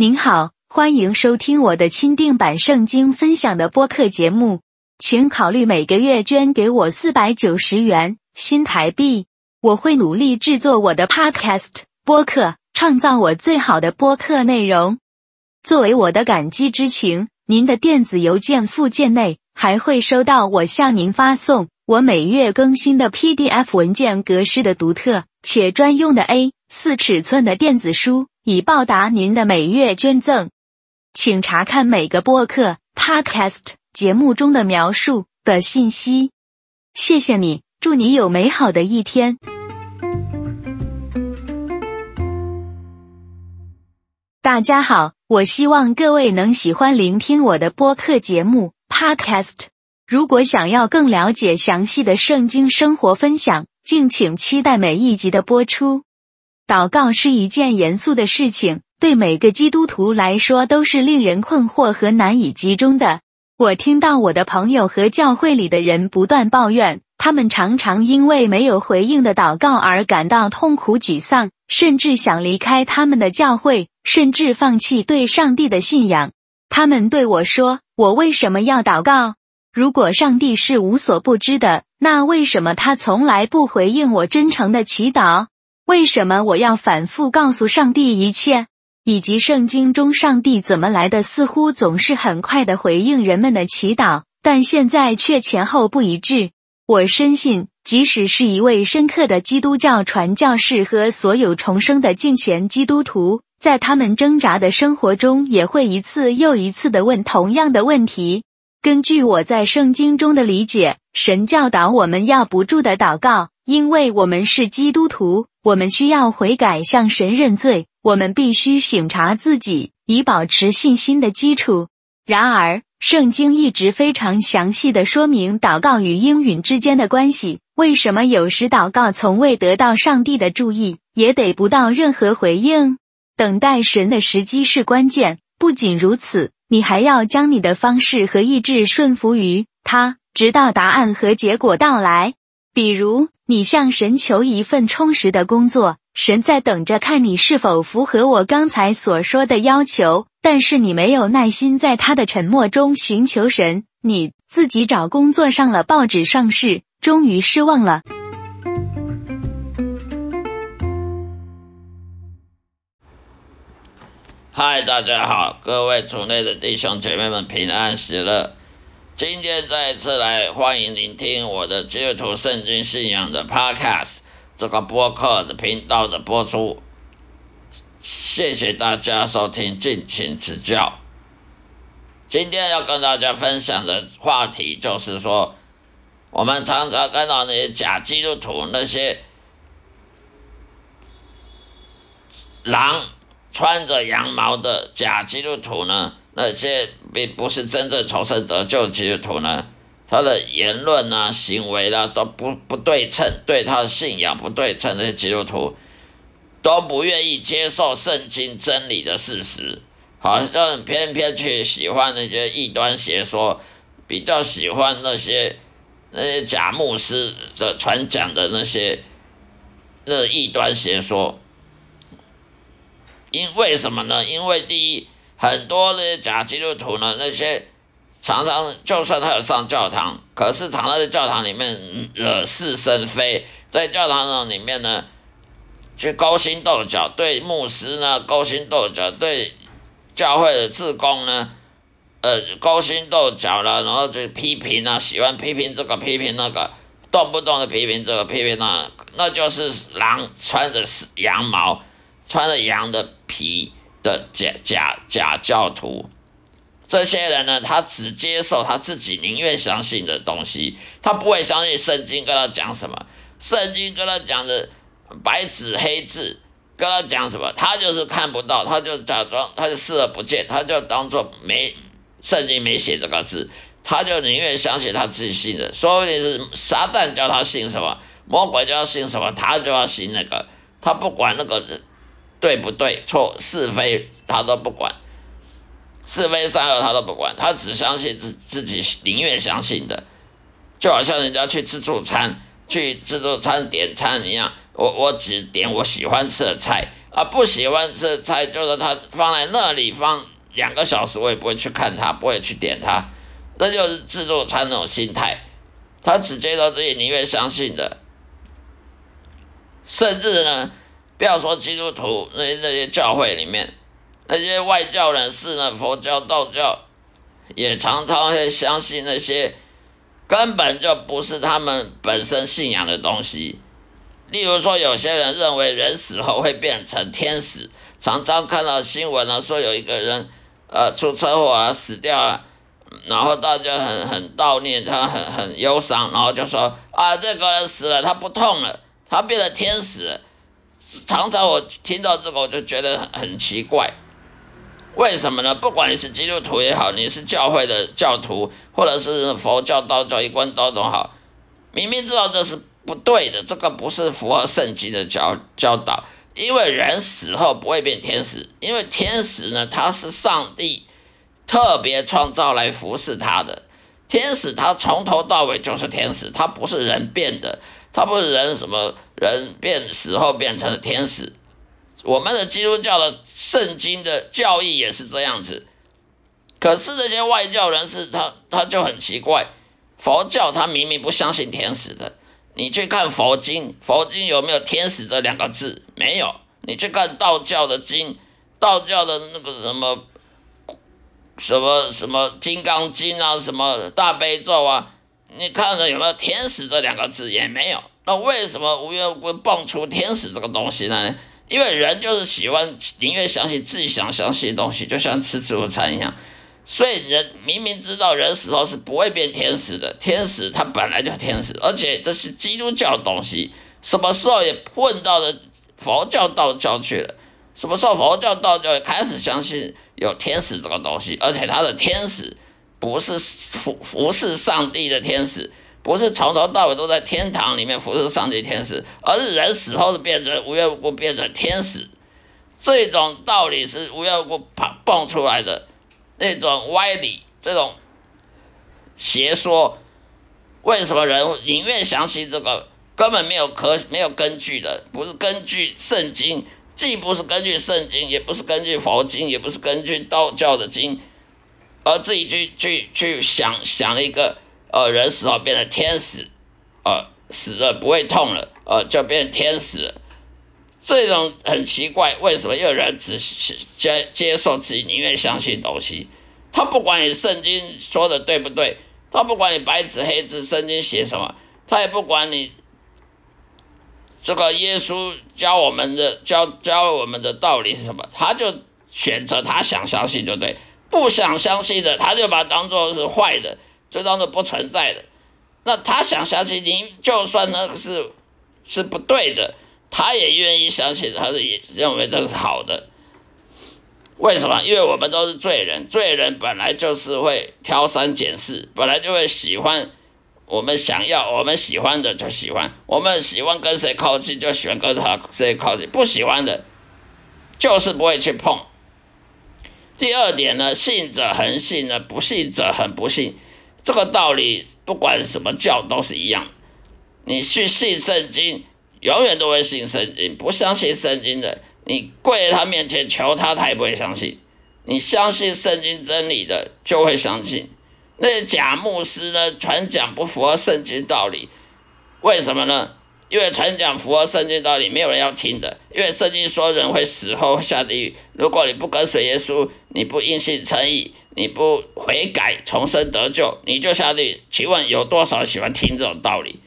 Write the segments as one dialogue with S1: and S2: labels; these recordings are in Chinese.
S1: 您好，欢迎收听我的钦定版圣经分享的播客节目，请考虑每个月捐给我四百九十元新台币，我会努力制作我的 Podcast 播客，创造我最好的播客内容。作为我的感激之情，您的电子邮件附件内还会收到我向您发送我每月更新的 PDF 文件格式的独特且专用的 A 四尺寸的电子书。以报答您的每月捐赠，请查看每个播客 （podcast） 节目中的描述的信息。谢谢你，祝你有美好的一天。大家好，我希望各位能喜欢聆听我的播客节目 （podcast）。如果想要更了解详细的圣经生活分享，敬请期待每一集的播出。祷告是一件严肃的事情，对每个基督徒来说都是令人困惑和难以集中的。我听到我的朋友和教会里的人不断抱怨，他们常常因为没有回应的祷告而感到痛苦沮丧，甚至想离开他们的教会，甚至放弃对上帝的信仰。他们对我说：“我为什么要祷告？如果上帝是无所不知的，那为什么他从来不回应我真诚的祈祷？”为什么我要反复告诉上帝一切，以及圣经中上帝怎么来的？似乎总是很快的回应人们的祈祷，但现在却前后不一致。我深信，即使是一位深刻的基督教传教士和所有重生的敬虔基督徒，在他们挣扎的生活中，也会一次又一次的问同样的问题。根据我在圣经中的理解，神教导我们要不住的祷告，因为我们是基督徒。我们需要悔改，向神认罪。我们必须省察自己，以保持信心的基础。然而，圣经一直非常详细的说明祷告与应允之间的关系。为什么有时祷告从未得到上帝的注意，也得不到任何回应？等待神的时机是关键。不仅如此，你还要将你的方式和意志顺服于他，直到答案和结果到来。比如。你向神求一份充实的工作，神在等着看你是否符合我刚才所说的要求。但是你没有耐心在他的沉默中寻求神，你自己找工作上了报纸上市，终于失望了。
S2: 嗨，大家好，各位族内的弟兄姐妹们平安喜乐。今天再次来欢迎聆听我的基督徒圣经信仰的 Podcast 这个播客的频道的播出，谢谢大家收听，敬请指教。今天要跟大家分享的话题就是说，我们常常看到那些假基督徒，那些狼穿着羊毛的假基督徒呢？那些并不是真正重生得救的基督徒呢，他的言论啊、行为啦都不不对称，对他的信仰不对称，那些基督徒都不愿意接受圣经真理的事实，好像偏偏去喜欢那些异端邪说，比较喜欢那些那些假牧师的传讲的那些那异端邪说，因为什么呢？因为第一。很多那些假基督徒呢，那些常常就算他有上教堂，可是常常在教堂里面惹是生非，在教堂里面呢，去勾心斗角，对牧师呢勾心斗角，对教会的志工呢，呃勾心斗角了，然后就批评啊，喜欢批评这个批评那个，动不动的批评这个批评那，那就是狼穿着羊毛，穿着羊的皮。的假假假教徒，这些人呢，他只接受他自己宁愿相信的东西，他不会相信圣经跟他讲什么，圣经跟他讲的白纸黑字，跟他讲什么，他就是看不到，他就假装，他就视而不见，他就当做没圣经没写这个字，他就宁愿相信他自己信的，说不定是撒旦叫他信什么，魔鬼叫他信什么，他就要信那个，他不管那个。对不对？错是非他都不管，是非善恶他都不管，他只相信自自己宁愿相信的，就好像人家去自助餐，去自助餐点餐一样，我我只点我喜欢吃的菜，啊，不喜欢吃的菜就是他放在那里放两个小时，我也不会去看他，不会去点他，那就是自助餐那种心态。他只接受自己宁愿相信的，甚至呢，不要说基督徒那些那些教会里面那些外教人士呢，佛教、道教也常常会相信那些根本就不是他们本身信仰的东西。例如说，有些人认为人死后会变成天使，常常看到新闻呢，说有一个人呃出车祸啊死掉了，然后大家很很悼念他，很很忧伤，然后就说啊这个人死了，他不痛了，他变成天使。常常我听到这个，我就觉得很奇怪，为什么呢？不管你是基督徒也好，你是教会的教徒，或者是佛教、道教一贯道都好，明明知道这是。不对的，这个不是符合圣经的教教导。因为人死后不会变天使，因为天使呢，他是上帝特别创造来服侍他的。天使他从头到尾就是天使，他不是人变的，他不是人什么人变死后变成了天使。我们的基督教的圣经的教义也是这样子。可是这些外教人士，他他就很奇怪，佛教他明明不相信天使的。你去看佛经，佛经有没有天使这两个字？没有。你去看道教的经，道教的那个什么什么什么金刚经啊，什么大悲咒啊，你看了有没有天使这两个字？也没有。那为什么无缘无故蹦出天使这个东西呢？因为人就是喜欢宁愿相信自己想相信的东西，就像吃自助餐一样。所以人明明知道人死后是不会变天使的，天使他本来就天使，而且这是基督教的东西，什么时候也混到了佛教、道教去了？什么时候佛教、道教也开始相信有天使这个东西？而且他的天使不是服服侍上帝的天使，不是从头到尾都在天堂里面服侍上帝天使，而是人死后是变成无缘无故变成天使，这种道理是无缘无故蹦蹦出来的。那种歪理，这种邪说，为什么人宁愿相信这个根本没有可没有根据的？不是根据圣经，既不是根据圣经，也不是根据佛经，也不是根据道教的经，而自己去去去想想了一个，呃，人死后变成天使，呃，死了不会痛了，呃，就变成天使。这种很奇怪，为什么？因为人只接接受自己宁愿相信东西，他不管你圣经说的对不对，他不管你白纸黑字圣经写什么，他也不管你这个耶稣教我们的教教我们的道理是什么，他就选择他想相信就对，不想相信的他就把当做是坏的，就当做不存在的。那他想相信，您就算那个是是不对的。他也愿意相信，他是也认为这是好的。为什么？因为我们都是罪人，罪人本来就是会挑三拣四，本来就会喜欢我们想要、我们喜欢的就喜欢，我们喜欢跟谁靠近就喜欢跟他谁靠近，不喜欢的，就是不会去碰。第二点呢，信者恒信呢，不信者恒不信，这个道理不管什么教都是一样，你去信圣经。永远都会信圣经，不相信圣经的，你跪在他面前求他，他也不会相信。你相信圣经真理的，就会相信。那些假牧师呢，传讲不符合圣经道理，为什么呢？因为传讲符合圣经道理，没有人要听的。因为圣经说人会死后下地狱，如果你不跟随耶稣，你不因信称义，你不悔改重生得救，你就下地狱。请问有多少喜欢听这种道理？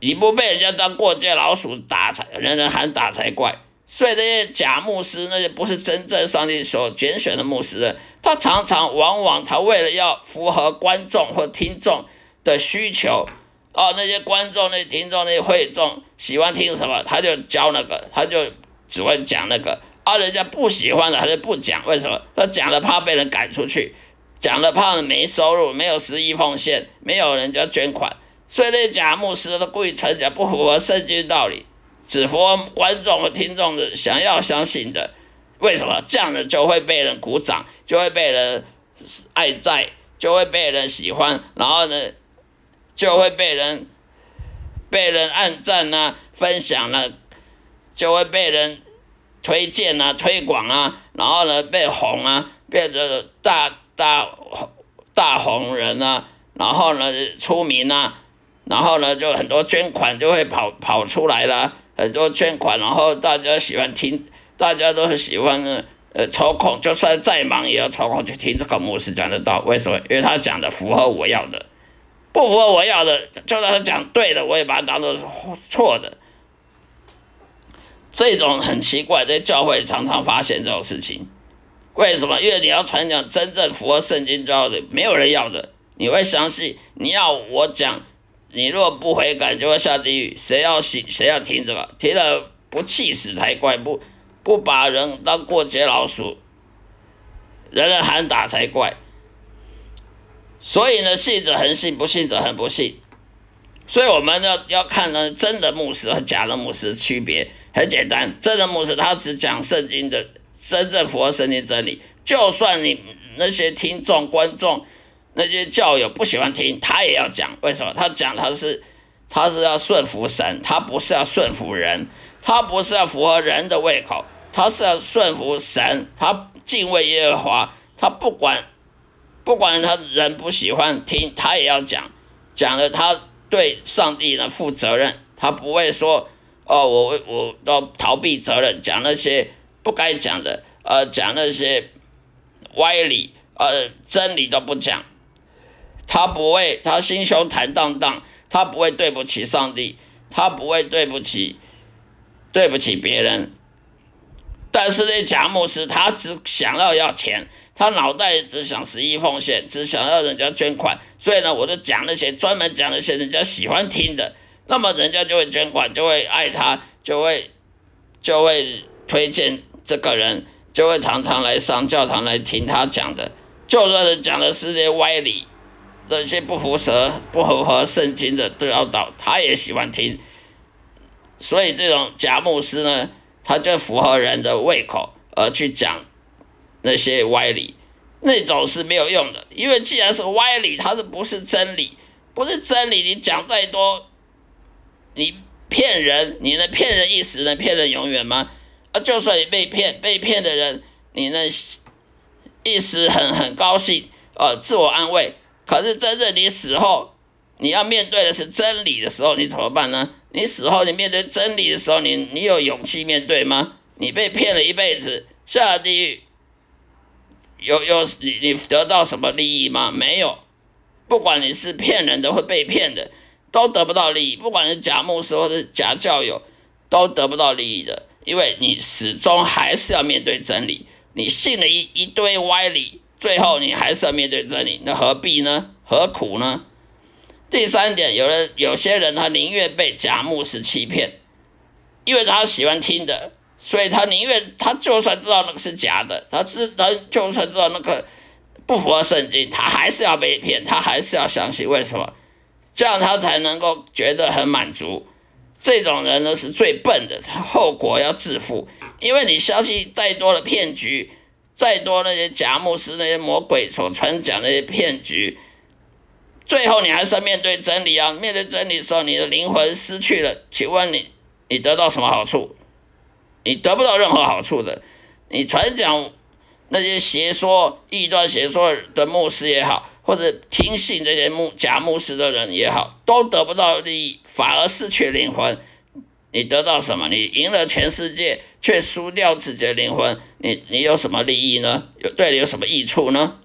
S2: 你不被人家当过街老鼠打才，人人喊打才怪。所以那些假牧师，那些不是真正上帝所拣选的牧师，他常常往往他为了要符合观众或听众的需求，哦，那些观众、那些听众、那些会众喜欢听什么，他就教那个，他就只会讲那个。而人家不喜欢的，他就不讲。为什么？他讲了怕被人赶出去，讲了怕没收入，没有十亿奉献，没有人家捐款。所以那些假牧师都故意传讲不符合圣经道理，只符合观众和听众的想要相信的。为什么这样的就会被人鼓掌，就会被人爱在，就会被人喜欢，然后呢，就会被人被人按赞呢、分享呢，就会被人推荐啊、推广啊，然后呢被红啊，变成大大大红人啊，然后呢出名啊，然后呢就很多捐款就会跑跑出来了，很多捐款，然后大家喜欢听，大家都很喜欢。呃，抽空就算再忙也要抽空去听这个牧师讲的道。为什么？因为他讲的符合我要的，不符合我要的，就算他讲对的，我也把它当做错的。这种很奇怪，在教会常常发现这种事情。为什么？因为你要传讲真正符合圣经教的，没有人要的。你会相信你要我讲，你若不悔改，就会下地狱。谁要信？谁要听这个？听了不气死才怪！不。不把人当过街老鼠，人人喊打才怪。所以呢，信者恒信，不信者恒不信。所以我们要要看呢，真的牧师和假的牧师区别很简单。真的牧师他只讲圣经的真正符合圣经真理，就算你那些听众、观众、那些教友不喜欢听，他也要讲。为什么？他讲他是他是要顺服神，他不是要顺服人，他不是要符合人的胃口。他是要顺服神，他敬畏耶和华，他不管不管他人不喜欢听，他也要讲，讲了他对上帝呢负责任，他不会说哦，我我都逃避责任，讲那些不该讲的，呃，讲那些歪理，呃，真理都不讲，他不会，他心胸坦荡荡，他不会对不起上帝，他不会对不起对不起别人。但是那贾牧师他只想要要钱，他脑袋只想十一奉献，只想要人家捐款，所以呢，我就讲那些专门讲那些人家喜欢听的，那么人家就会捐款，就会爱他，就会就会推荐这个人，就会常常来上教堂来听他讲的，就算是讲的是些歪理，这些不符合不符合圣经的教导，他也喜欢听，所以这种假牧师呢。他就符合人的胃口而去讲那些歪理，那种是没有用的。因为既然是歪理，它是不是真理？不是真理，你讲再多，你骗人，你能骗人一时，能骗人永远吗？啊，就算你被骗，被骗的人，你能一时很很高兴，呃，自我安慰。可是真正你死后，你要面对的是真理的时候，你怎么办呢？你死后，你面对真理的时候，你你有勇气面对吗？你被骗了一辈子，下了地狱，有有你你得到什么利益吗？没有。不管你是骗人的或被骗的，都得不到利益。不管是假牧师或是假教友，都得不到利益的，因为你始终还是要面对真理。你信了一一堆歪理，最后你还是要面对真理，那何必呢？何苦呢？第三点，有人有些人他宁愿被假牧师欺骗，因为他喜欢听的，所以他宁愿他就算知道那个是假的，他知他就算知道那个不符合圣经，他还是要被骗，他还是要相信。为什么？这样他才能够觉得很满足。这种人呢是最笨的，他后果要自负。因为你相信再多的骗局，再多那些假牧师、那些魔鬼所传讲那些骗局。最后，你还是要面对真理啊！面对真理时候，你的灵魂失去了，请问你，你得到什么好处？你得不到任何好处的。你传讲那些邪说、异端邪说的牧师也好，或者听信这些牧假牧师的人也好，都得不到利益，反而失去灵魂。你得到什么？你赢了全世界，却输掉自己的灵魂，你你有什么利益呢？有对你有什么益处呢？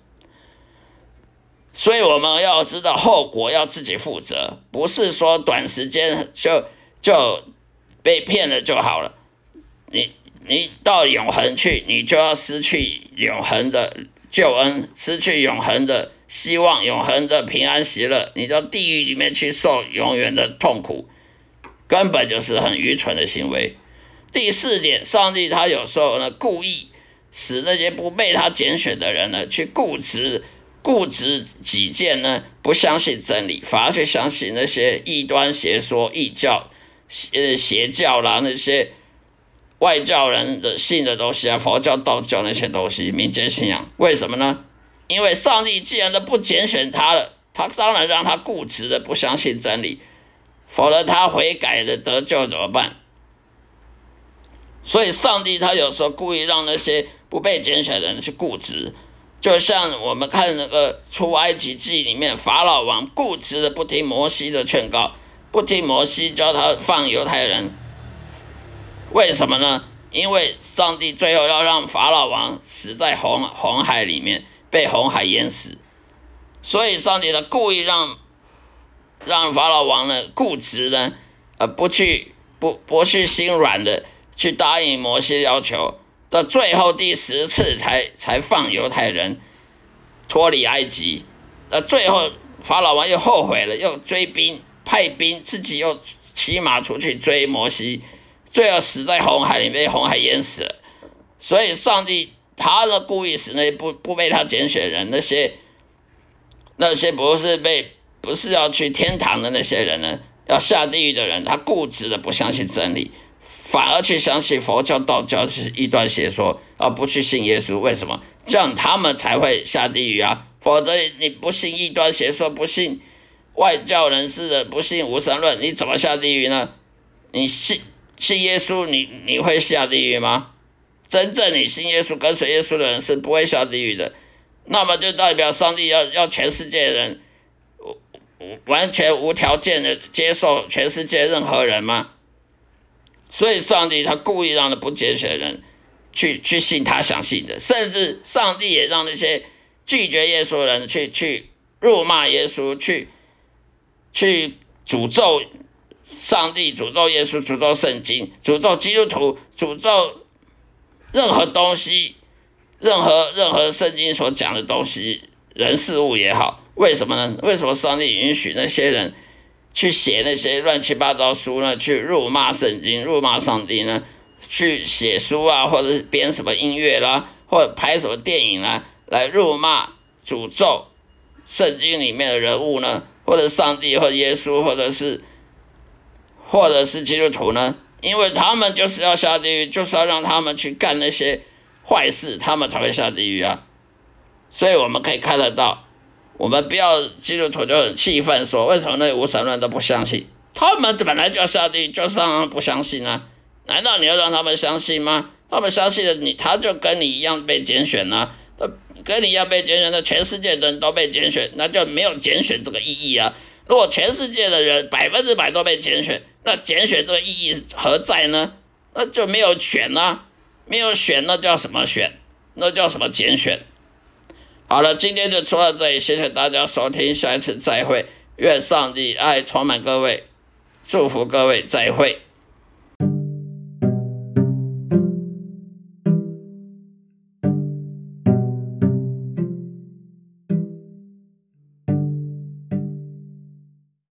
S2: 所以我们要知道后果要自己负责，不是说短时间就就被骗了就好了。你你到永恒去，你就要失去永恒的救恩，失去永恒的希望，永恒的平安喜乐。你到地狱里面去受永远的痛苦，根本就是很愚蠢的行为。第四点，上帝他有时候呢故意使那些不被他拣选的人呢去固执。固执己见呢，不相信真理，反而去相信那些异端邪说、异教、邪邪教啦，那些外教人的信的东西啊，佛教、道教那些东西，民间信仰，为什么呢？因为上帝既然都不拣选他了，他当然让他固执的不相信真理，否则他悔改的得救怎么办？所以上帝他有时候故意让那些不被拣选的人去固执，就像我们看那个出埃及记里面，法老王固执的不听摩西的劝告，不听摩西教他放犹太人，为什么呢？因为上帝最后要让法老王死在红红海里面，被红海淹死，所以上帝呢故意让让法老王呢固执呢，呃不去不不去心软的去答应摩西要求，到最后第十次才才放犹太人脱离埃及，呃最后法老王又后悔了，又追兵派兵自己又骑马出去追摩西。最后死在红海里，被红海淹死了。所以上帝他的故意使那不不被他拣选人，那些那些不是被不是要去天堂的那些人呢，要下地狱的人，他固执的不相信真理，反而去相信佛教、道教是异端邪说，而不去信耶稣。为什么？这样他们才会下地狱啊！否则你不信异端邪说，不信外教人士的，不信无神论，你怎么下地狱呢？你信？信耶稣，你你会下地狱吗？真正你信耶稣、跟随耶稣的人是不会下地狱的。那么就代表上帝要要全世界的人完全无条件的接受全世界任何人吗？所以上帝他故意让那不拣选人去去信他相信的，甚至上帝也让那些拒绝耶稣的人去去辱骂耶稣，去去诅咒。上帝诅咒耶稣，诅咒圣经，诅咒基督徒，诅咒任何东西，任何任何圣经所讲的东西，人事物也好，为什么呢？为什么上帝允许那些人去写那些乱七八糟书呢？去辱骂圣经，辱骂上帝呢？去写书啊，或者编什么音乐啦，或者拍什么电影啦，来辱骂、诅咒圣经里面的人物呢？或者上帝，或者耶稣，或者是？或者是基督徒呢？因为他们就是要下地狱，就是要让他们去干那些坏事，他们才会下地狱啊。所以我们可以看得到，我们不要基督徒就很气愤，说为什么那无神论都不相信？他们本来就要下地狱，就是让他们不相信啊？难道你要让他们相信吗？他们相信了你，他就跟你一样被拣选啊。跟你一样被拣选的，全世界的人都被拣选，那就没有拣选这个意义啊。如果全世界的人百分之百都被拣选，那拣选这个意义何在呢？那就没有选啊，没有选，那叫什么选？那叫什么拣选？好了，今天就说到这里，谢谢大家收听，下一次再会。愿上帝爱充满各位，祝福各位，再会。